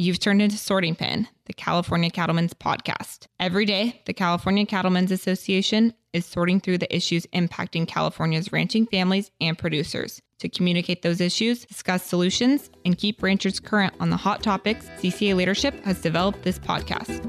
You've turned into Sorting Pen, the California Cattlemen's podcast. Every day, the California Cattlemen's Association is sorting through the issues impacting California's ranching families and producers. To communicate those issues, discuss solutions, and keep ranchers current on the hot topics, CCA leadership has developed this podcast.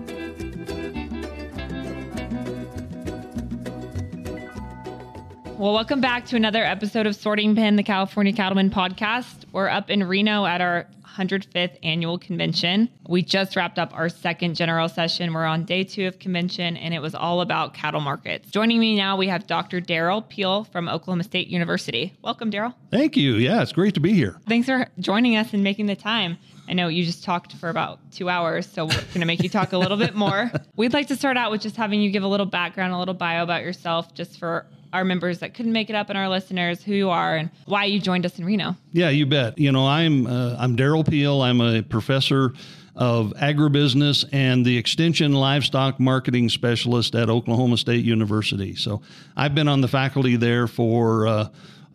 Well, welcome back to another episode of Sorting Pen, the California Cattlemen podcast. We're up in Reno at our 105th annual convention. We just wrapped up our second general session. We're on day two of convention, and it was all about cattle markets. Joining me now, we have Dr. Derrell Peel from Oklahoma State University. Welcome, Derrell. Thank you. Yeah, it's great to be here. Thanks for joining us and making the time. I know you just talked for about two hours, so we're going to make you talk a little bit more. We'd like to start out with just having you give a little background, a little bio about yourself, just for our members that couldn't make it up and our listeners who you are and why you joined us in Reno. Yeah, you bet. You know, I'm uh, I'm Derrell Peel. I'm a professor of agribusiness and the extension livestock marketing specialist at Oklahoma State University. So I've been on the faculty there for uh,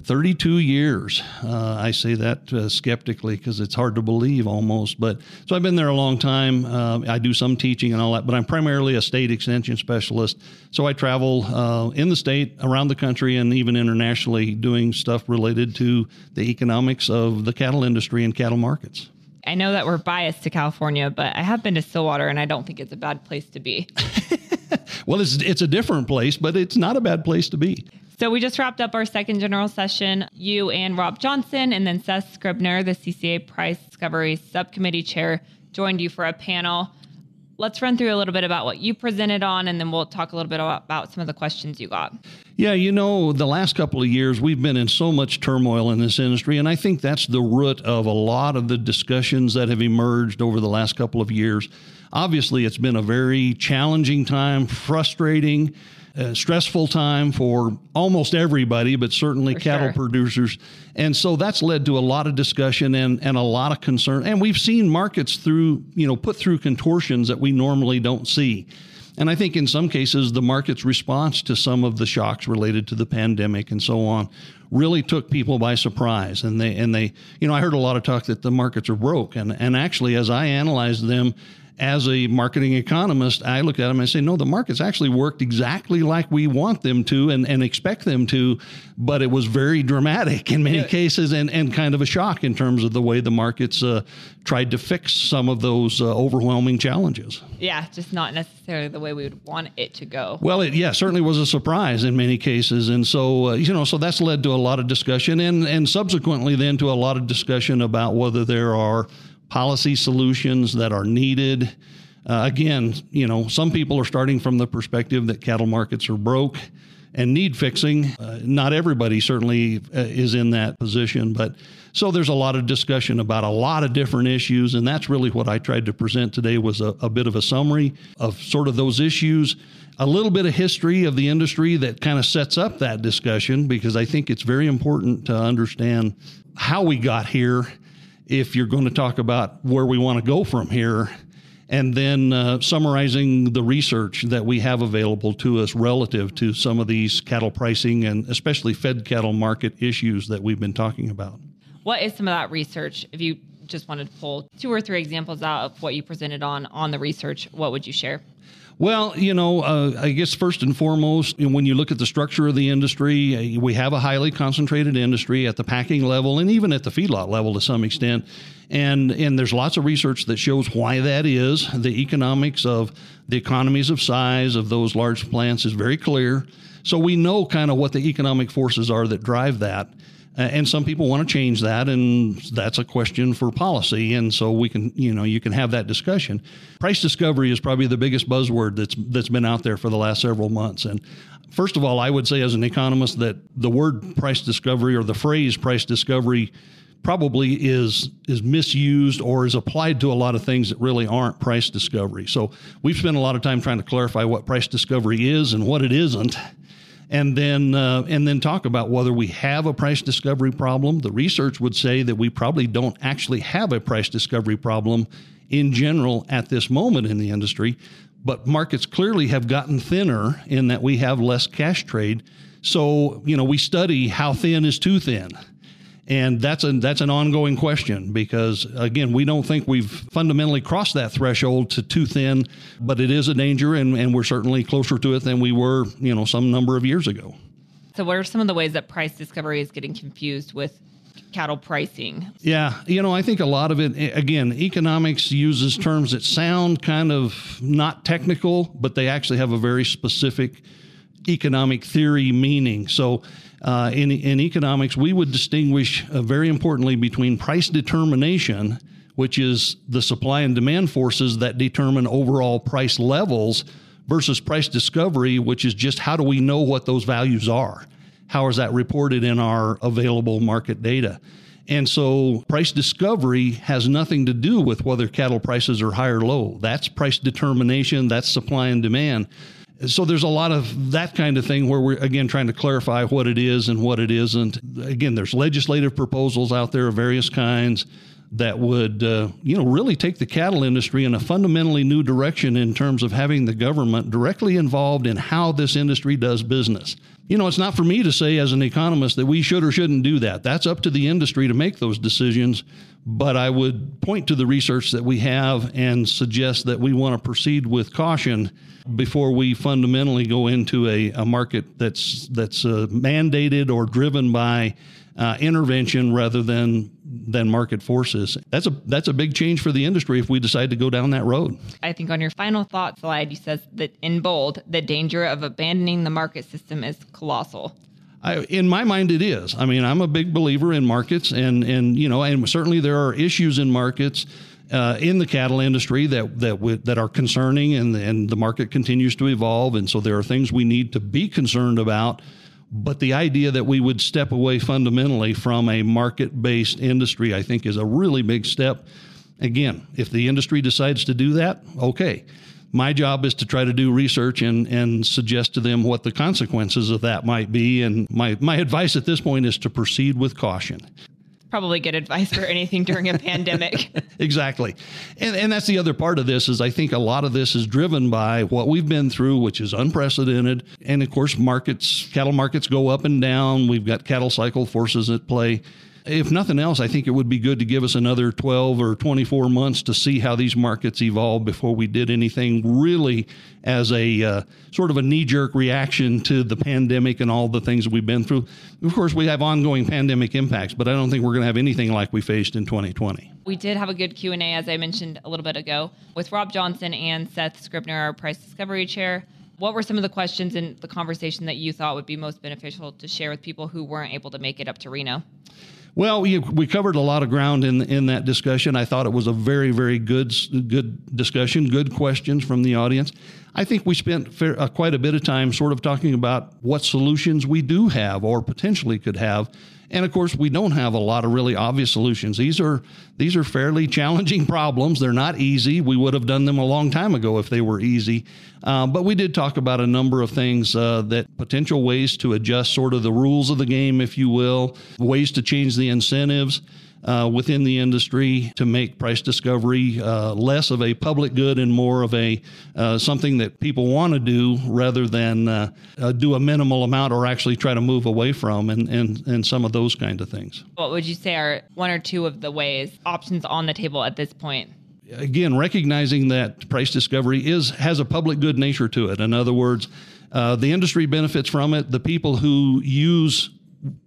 32 years. Uh, I say that uh, skeptically because it's hard to believe almost. But so I've been there a long time. Uh, I do some teaching and all that, but I'm primarily a state extension specialist. So I travel uh, in the state, around the country, and even internationally doing stuff related to the economics of the cattle industry and cattle markets. I know that we're biased to California, but I have been to Stillwater and I don't think it's a bad place to be. well, it's, it's a different place, but it's not a bad place to be. So we just wrapped up our second general session. You and Rob Johnson, and then Seth Scribner, the CCA Price Discovery Subcommittee Chair, joined you for a panel. Let's run through a little bit about what you presented on, and then we'll talk a little bit about, some of the questions you got. Yeah, you know, the last couple of years, we've been in so much turmoil in this industry, and I think that's the root of a lot of the discussions that have emerged over the last couple of years. Obviously, it's been a very challenging time, frustrating a stressful time for almost everybody, but certainly for cattle sure. producers. And so that's led to a lot of discussion and, and a lot of concern. And we've seen markets through, you know, put through contortions that we normally don't see. And I think in some cases, the market's response to some of the shocks related to the pandemic and so on really took people by surprise. And they, and they, you know, I heard a lot of talk that the markets are broke. And, and actually, as I analyzed them, as a marketing economist, I look at them and say, no, the markets actually worked exactly like we want them to and, and expect them to, but it was very dramatic in many yeah. cases and, and kind of a shock in terms of the way the markets uh, tried to fix some of those uh, overwhelming challenges. Yeah, just not necessarily the way we would want it to go. Well, it yeah certainly was a surprise in many cases, and so uh, you know so that's led to a lot of discussion and and subsequently then to a lot of discussion about whether there are policy solutions that are needed. Uh, again, you know, some people are starting from the perspective that cattle markets are broke and need fixing. Uh, not everybody certainly uh, is in that position, but so there's a lot of discussion about a lot of different issues, and that's really what I tried to present today was a, a bit of a summary of sort of those issues, a little bit of history of the industry that kind of sets up that discussion because I think it's very important to understand how we got here if you're going to talk about where we want to go from here, and then uh, summarizing the research that we have available to us relative to some of these cattle pricing and especially fed cattle market issues that we've been talking about. What is some of that research? If you just wanted to pull two or three examples out of what you presented on on the research, what would you share? Well, you know, uh, I guess first and foremost, when you look at the structure of the industry, uh, we have a highly concentrated industry at the packing level and even at the feedlot level to some extent. And, and there's lots of research that shows why that is. The economics of the economies of size of those large plants is very clear. So we know kind of what the economic forces are that drive that. And some people want to change that, and that's a question for policy. And so we can, you know, you can have that discussion. Price discovery is probably the biggest buzzword that's that's been out there for the last several months. And first of all, I would say as an economist that the word price discovery or the phrase price discovery probably is is misused or is applied to a lot of things that really aren't price discovery. So we've spent a lot of time trying to clarify what price discovery is and what it isn't and then uh, and then talk about whether we have a price discovery problem. The research would say that we probably don't actually have a price discovery problem in general at this moment in the industry, but markets clearly have gotten thinner in that we have less cash trade. So, you know, we study how thin is too thin. And that's a that's an ongoing question because again, we don't think we've fundamentally crossed that threshold to too thin, but it is a danger and, and we're certainly closer to it than we were, you know, some number of years ago. So what are some of the ways that price discovery is getting confused with cattle pricing? Yeah, you know, I think a lot of it, again, economics uses terms that sound kind of not technical, but they actually have a very specific economic theory meaning. So, uh, in, in economics, we would distinguish uh, very importantly between price determination, which is the supply and demand forces that determine overall price levels, versus price discovery, which is just how do we know what those values are? How is that reported in our available market data? And so price discovery has nothing to do with whether cattle prices are high or low. That's price determination, that's supply and demand. So there's a lot of that kind of thing where we're again trying to clarify what it is and what it isn't. Again, there's legislative proposals out there of various kinds that would, uh, you know, really take the cattle industry in a fundamentally new direction in terms of having the government directly involved in how this industry does business. You know, it's not for me to say as an economist that we should or shouldn't do that. That's up to the industry to make those decisions. But I would point to the research that we have and suggest that we want to proceed with caution before we fundamentally go into a, a market that's that's uh, mandated or driven by uh, intervention rather than than market forces. That's a that's a big change for the industry if we decide to go down that road. I think on your final thought slide, you says that in bold, the danger of abandoning the market system is colossal. I, in my mind, it is. I mean, I'm a big believer in markets, and and you know, and certainly there are issues in markets. Uh, in the cattle industry that that that are concerning, and and the market continues to evolve, and so there are things we need to be concerned about. But the idea that we would step away fundamentally from a market based industry, I think, is a really big step. Again, if the industry decides to do that, okay. My job is to try to do research and, and suggest to them what the consequences of that might be. And my, my advice at this point is to proceed with caution probably good advice for anything during a pandemic. exactly. And, and that's the other part of this is I think a lot of this is driven by what we've been through, which is unprecedented. And of course, markets, cattle markets go up and down. We've got cattle cycle forces at play if nothing else, I think it would be good to give us another 12 or 24 months to see how these markets evolve before we did anything really as a uh, sort of a knee jerk reaction to the pandemic and all the things we've been through. Of course, we have ongoing pandemic impacts, but I don't think we're going to have anything like we faced in 2020. We did have a good Q&A, as I mentioned a little bit ago, with Rob Johnson and Seth Scribner, our price discovery chair. What were some of the questions in the conversation that you thought would be most beneficial to share with people who weren't able to make it up to Reno? Well, we, we covered a lot of ground in in that discussion. I thought it was a very very good good discussion, good questions from the audience. I think we spent fair, uh, quite a bit of time sort of talking about what solutions we do have or potentially could have and of course, we don't have a lot of really obvious solutions. These are these are fairly challenging problems. They're not easy. We would have done them a long time ago if they were easy. Uh, but we did talk about a number of things uh, that potential ways to adjust sort of the rules of the game, if you will, ways to change the incentives uh, within the industry to make price discovery uh, less of a public good and more of a uh, something that people want to do rather than uh, uh, do a minimal amount or actually try to move away from and, and, and some of those kind of things. What would you say are one or two of the ways options on the table at this point? Again, recognizing that price discovery is has a public good nature to it. In other words, uh, the industry benefits from it. The people who use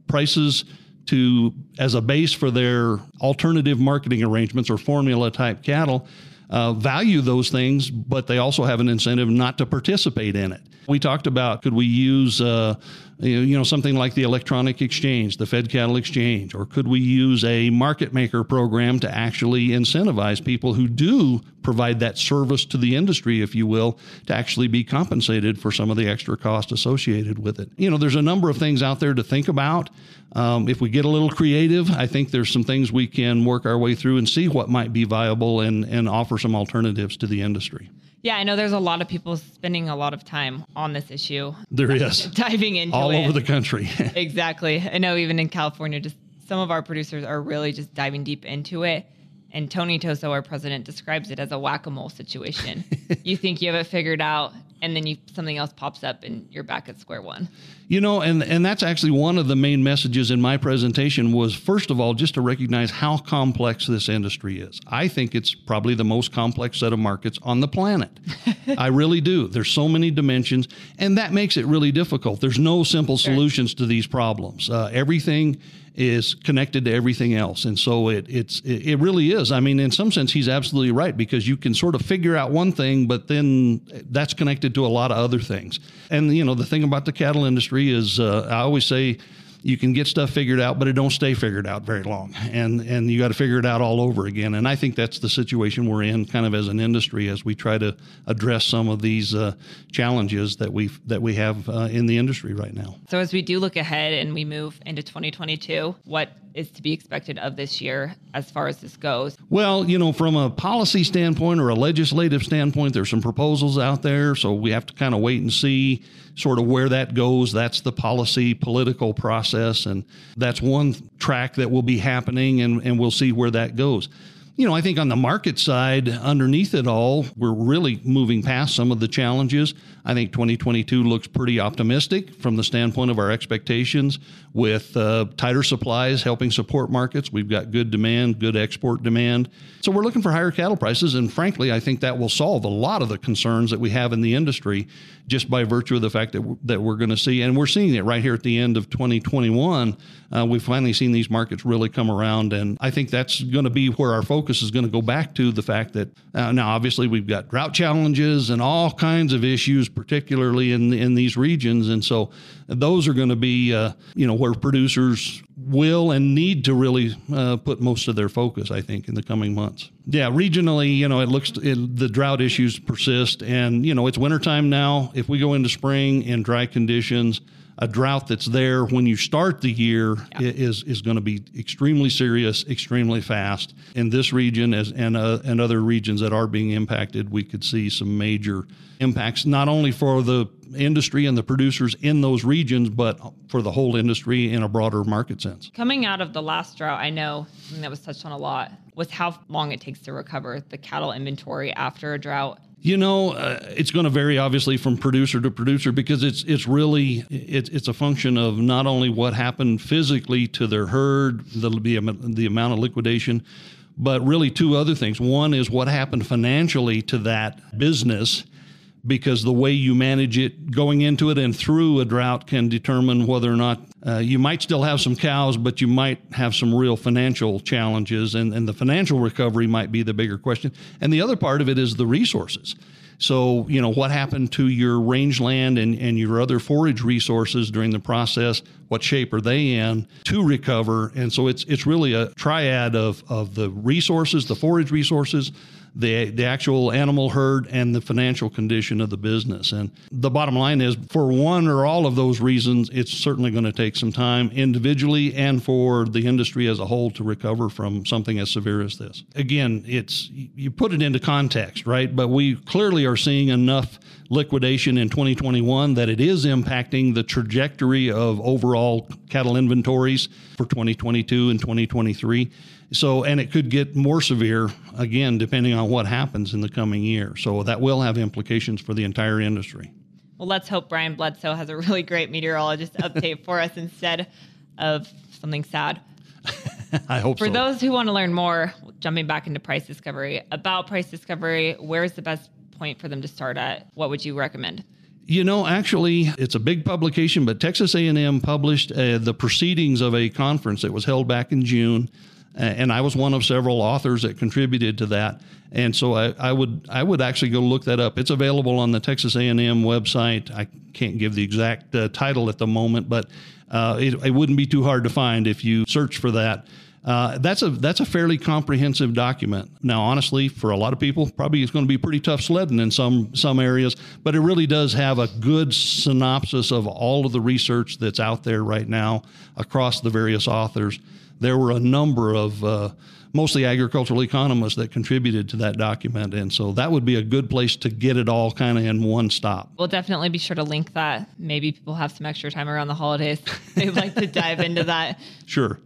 prices to as a base for their alternative marketing arrangements or formula type cattle uh, value those things, but they also have an incentive not to participate in it. We talked about could we use uh, you know something like the electronic exchange, the Fed Cattle Exchange, or could we use a market maker program to actually incentivize people who do provide that service to the industry, if you will, to actually be compensated for some of the extra cost associated with it. You know, there's a number of things out there to think about. Um, if we get a little creative, I think there's some things we can work our way through and see what might be viable and, and offer some alternatives to the industry. Yeah, I know there's a lot of people spending a lot of time on this issue. There is. Diving into all it. over the country. exactly. I know even in California, just some of our producers are really just diving deep into it. And Tony Toso, our president, describes it as a whack a mole situation. you think you have it figured out, and then you something else pops up and you're back at square one. You know, and and that's actually one of the main messages in my presentation was first of all just to recognize how complex this industry is. I think it's probably the most complex set of markets on the planet. I really do. There's so many dimensions, and that makes it really difficult. There's no simple solutions to these problems. Uh, everything is connected to everything else, and so it it's it really is. I mean, in some sense, he's absolutely right because you can sort of figure out one thing, but then that's connected to a lot of other things. And you know, the thing about the cattle industry is, uh, I always say you can get stuff figured out, but it don't stay figured out very long, and and you got to figure it out all over again. And I think that's the situation we're in, kind of as an industry, as we try to address some of these uh, challenges that we that we have uh, in the industry right now. So as we do look ahead and we move into 2022, what is to be expected of this year as far as this goes? Well, you know, from a policy standpoint or a legislative standpoint, there's some proposals out there, so we have to kind of wait and see sort of where that goes. That's the policy political process, and that's one track that will be happening, and, and we'll see where that goes you know, I think on the market side, underneath it all, we're really moving past some of the challenges. I think 2022 looks pretty optimistic from the standpoint of our expectations with uh, tighter supplies helping support markets. We've got good demand, good export demand. So we're looking for higher cattle prices. And frankly, I think that will solve a lot of the concerns that we have in the industry just by virtue of the fact that, that we're going to see, and we're seeing it right here at the end of 2021. Uh, we've finally seen these markets really come around. And I think that's going to be where our focus is going to go back to the fact that uh, now obviously we've got drought challenges and all kinds of issues, particularly in in these regions, and so those are going to be uh, you know where producers will and need to really uh, put most of their focus, I think, in the coming months. Yeah, regionally, you know, it looks it, the drought issues persist, and you know it's wintertime now. If we go into spring in dry conditions a drought that's there when you start the year yeah. is is going to be extremely serious, extremely fast. In this region, as and uh, and other regions that are being impacted, we could see some major impacts, not only for the industry and the producers in those regions, but for the whole industry in a broader market sense. Coming out of the last drought, I know that was touched on a lot was how long it takes to recover the cattle inventory after a drought. You know, uh, it's going to vary obviously from producer to producer because it's it's really it's it's a function of not only what happened physically to their herd, the the, the amount of liquidation, but really two other things. One is what happened financially to that business because the way you manage it going into it and through a drought can determine whether or not uh, you might still have some cows, but you might have some real financial challenges, and, and the financial recovery might be the bigger question. And the other part of it is the resources. So, you know, what happened to your rangeland and, and your other forage resources during the process? What shape are they in to recover? And so it's it's really a triad of, of the resources, the forage resources, the the actual animal herd and the financial condition of the business. And the bottom line is, for one or all of those reasons, it's certainly going to take some time individually and for the industry as a whole to recover from something as severe as this. Again, it's you put it into context, right? But we clearly are seeing enough liquidation in 2021 that it is impacting the trajectory of overall cattle inventories for 2022 and 2023. So, and it could get more severe again, depending on what happens in the coming year. So, that will have implications for the entire industry. Well, let's hope Brian Bledsoe has a really great meteorologist update for us instead of something sad. I hope for so. those who want to learn more, jumping back into price discovery, about price discovery, where's the best point for them to start at? What would you recommend? You know, actually, it's a big publication, but Texas A&M published uh, the proceedings of a conference that was held back in June and I was one of several authors that contributed to that. And so I, I, would I would actually go look that up. It's available on the Texas A&M website. I can't give the exact uh, title at the moment, but uh, it, it, wouldn't be too hard to find if you search for that. Uh, that's a that's a fairly comprehensive document. Now, honestly, for a lot of people, probably it's going to be pretty tough sledding in some some areas, but it really does have a good synopsis of all of the research that's out there right now across the various authors there were a number of uh, mostly agricultural economists that contributed to that document. And so that would be a good place to get it all kind of in one stop. We'll definitely be sure to link that. Maybe people have some extra time around the holidays. They'd like to dive into that. Sure.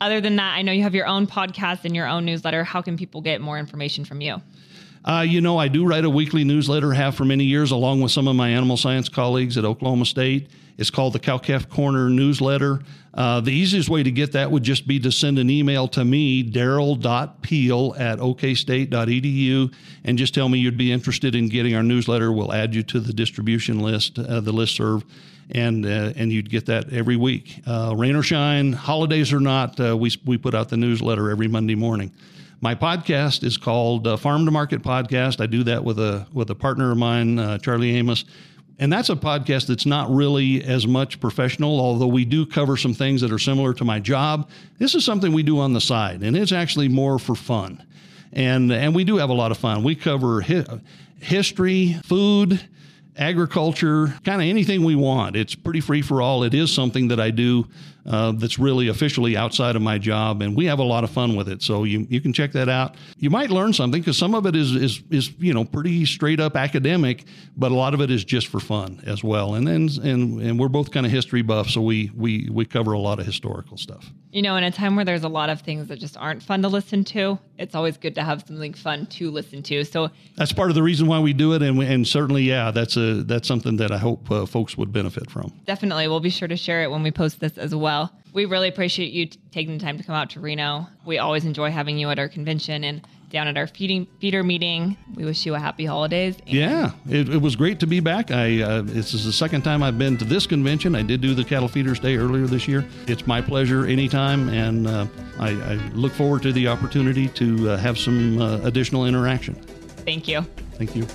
Other than that, I know you have your own podcast and your own newsletter. How can people get more information from you? Uh, you know, I do write a weekly newsletter, have for many years, along with some of my animal science colleagues at Oklahoma State. It's called the Cow-Calf Corner Newsletter. Uh, the easiest way to get that would just be to send an email to me, derrell.peel at okstate.edu, and just tell me you'd be interested in getting our newsletter. We'll add you to the distribution list, uh, the list serve, and uh, and you'd get that every week. Uh, rain or shine, holidays or not, uh, we, we put out the newsletter every Monday morning. My podcast is called uh, Farm to Market Podcast. I do that with a with a partner of mine, Charlie Amos, and that's a podcast that's not really as much professional, although we do cover some things that are similar to my job. This is something we do on the side, and it's actually more for fun. And and we do have a lot of fun. We cover hi- history, food, agriculture, kind of anything we want. It's pretty free for all. It is something that I do uh, that's really officially outside of my job, and we have a lot of fun with it. So you, you can check that out. You might learn something because some of it is, is is you know pretty straight up academic, but a lot of it is just for fun as well. And then and and we're both kind of history buffs, so we we we cover a lot of historical stuff. You know, in a time where there's a lot of things that just aren't fun to listen to, it's always good to have something fun to listen to. So that's part of the reason why we do it, and and certainly, yeah, that's a that's something that I hope uh, folks would benefit from. Definitely, we'll be sure to share it when we post this as well well. We really appreciate you t- taking the time to come out to Reno. We always enjoy having you at our convention and down at our feeding feeder meeting. We wish you a happy holidays. yeah, it, it, was great to be back. I uh, this is the second time I've been to this convention. I did do the Cattle Feeders Day earlier this year. It's my pleasure anytime, and uh, I, I, look forward to the opportunity to uh, have some uh, additional interaction. Thank you. Thank you.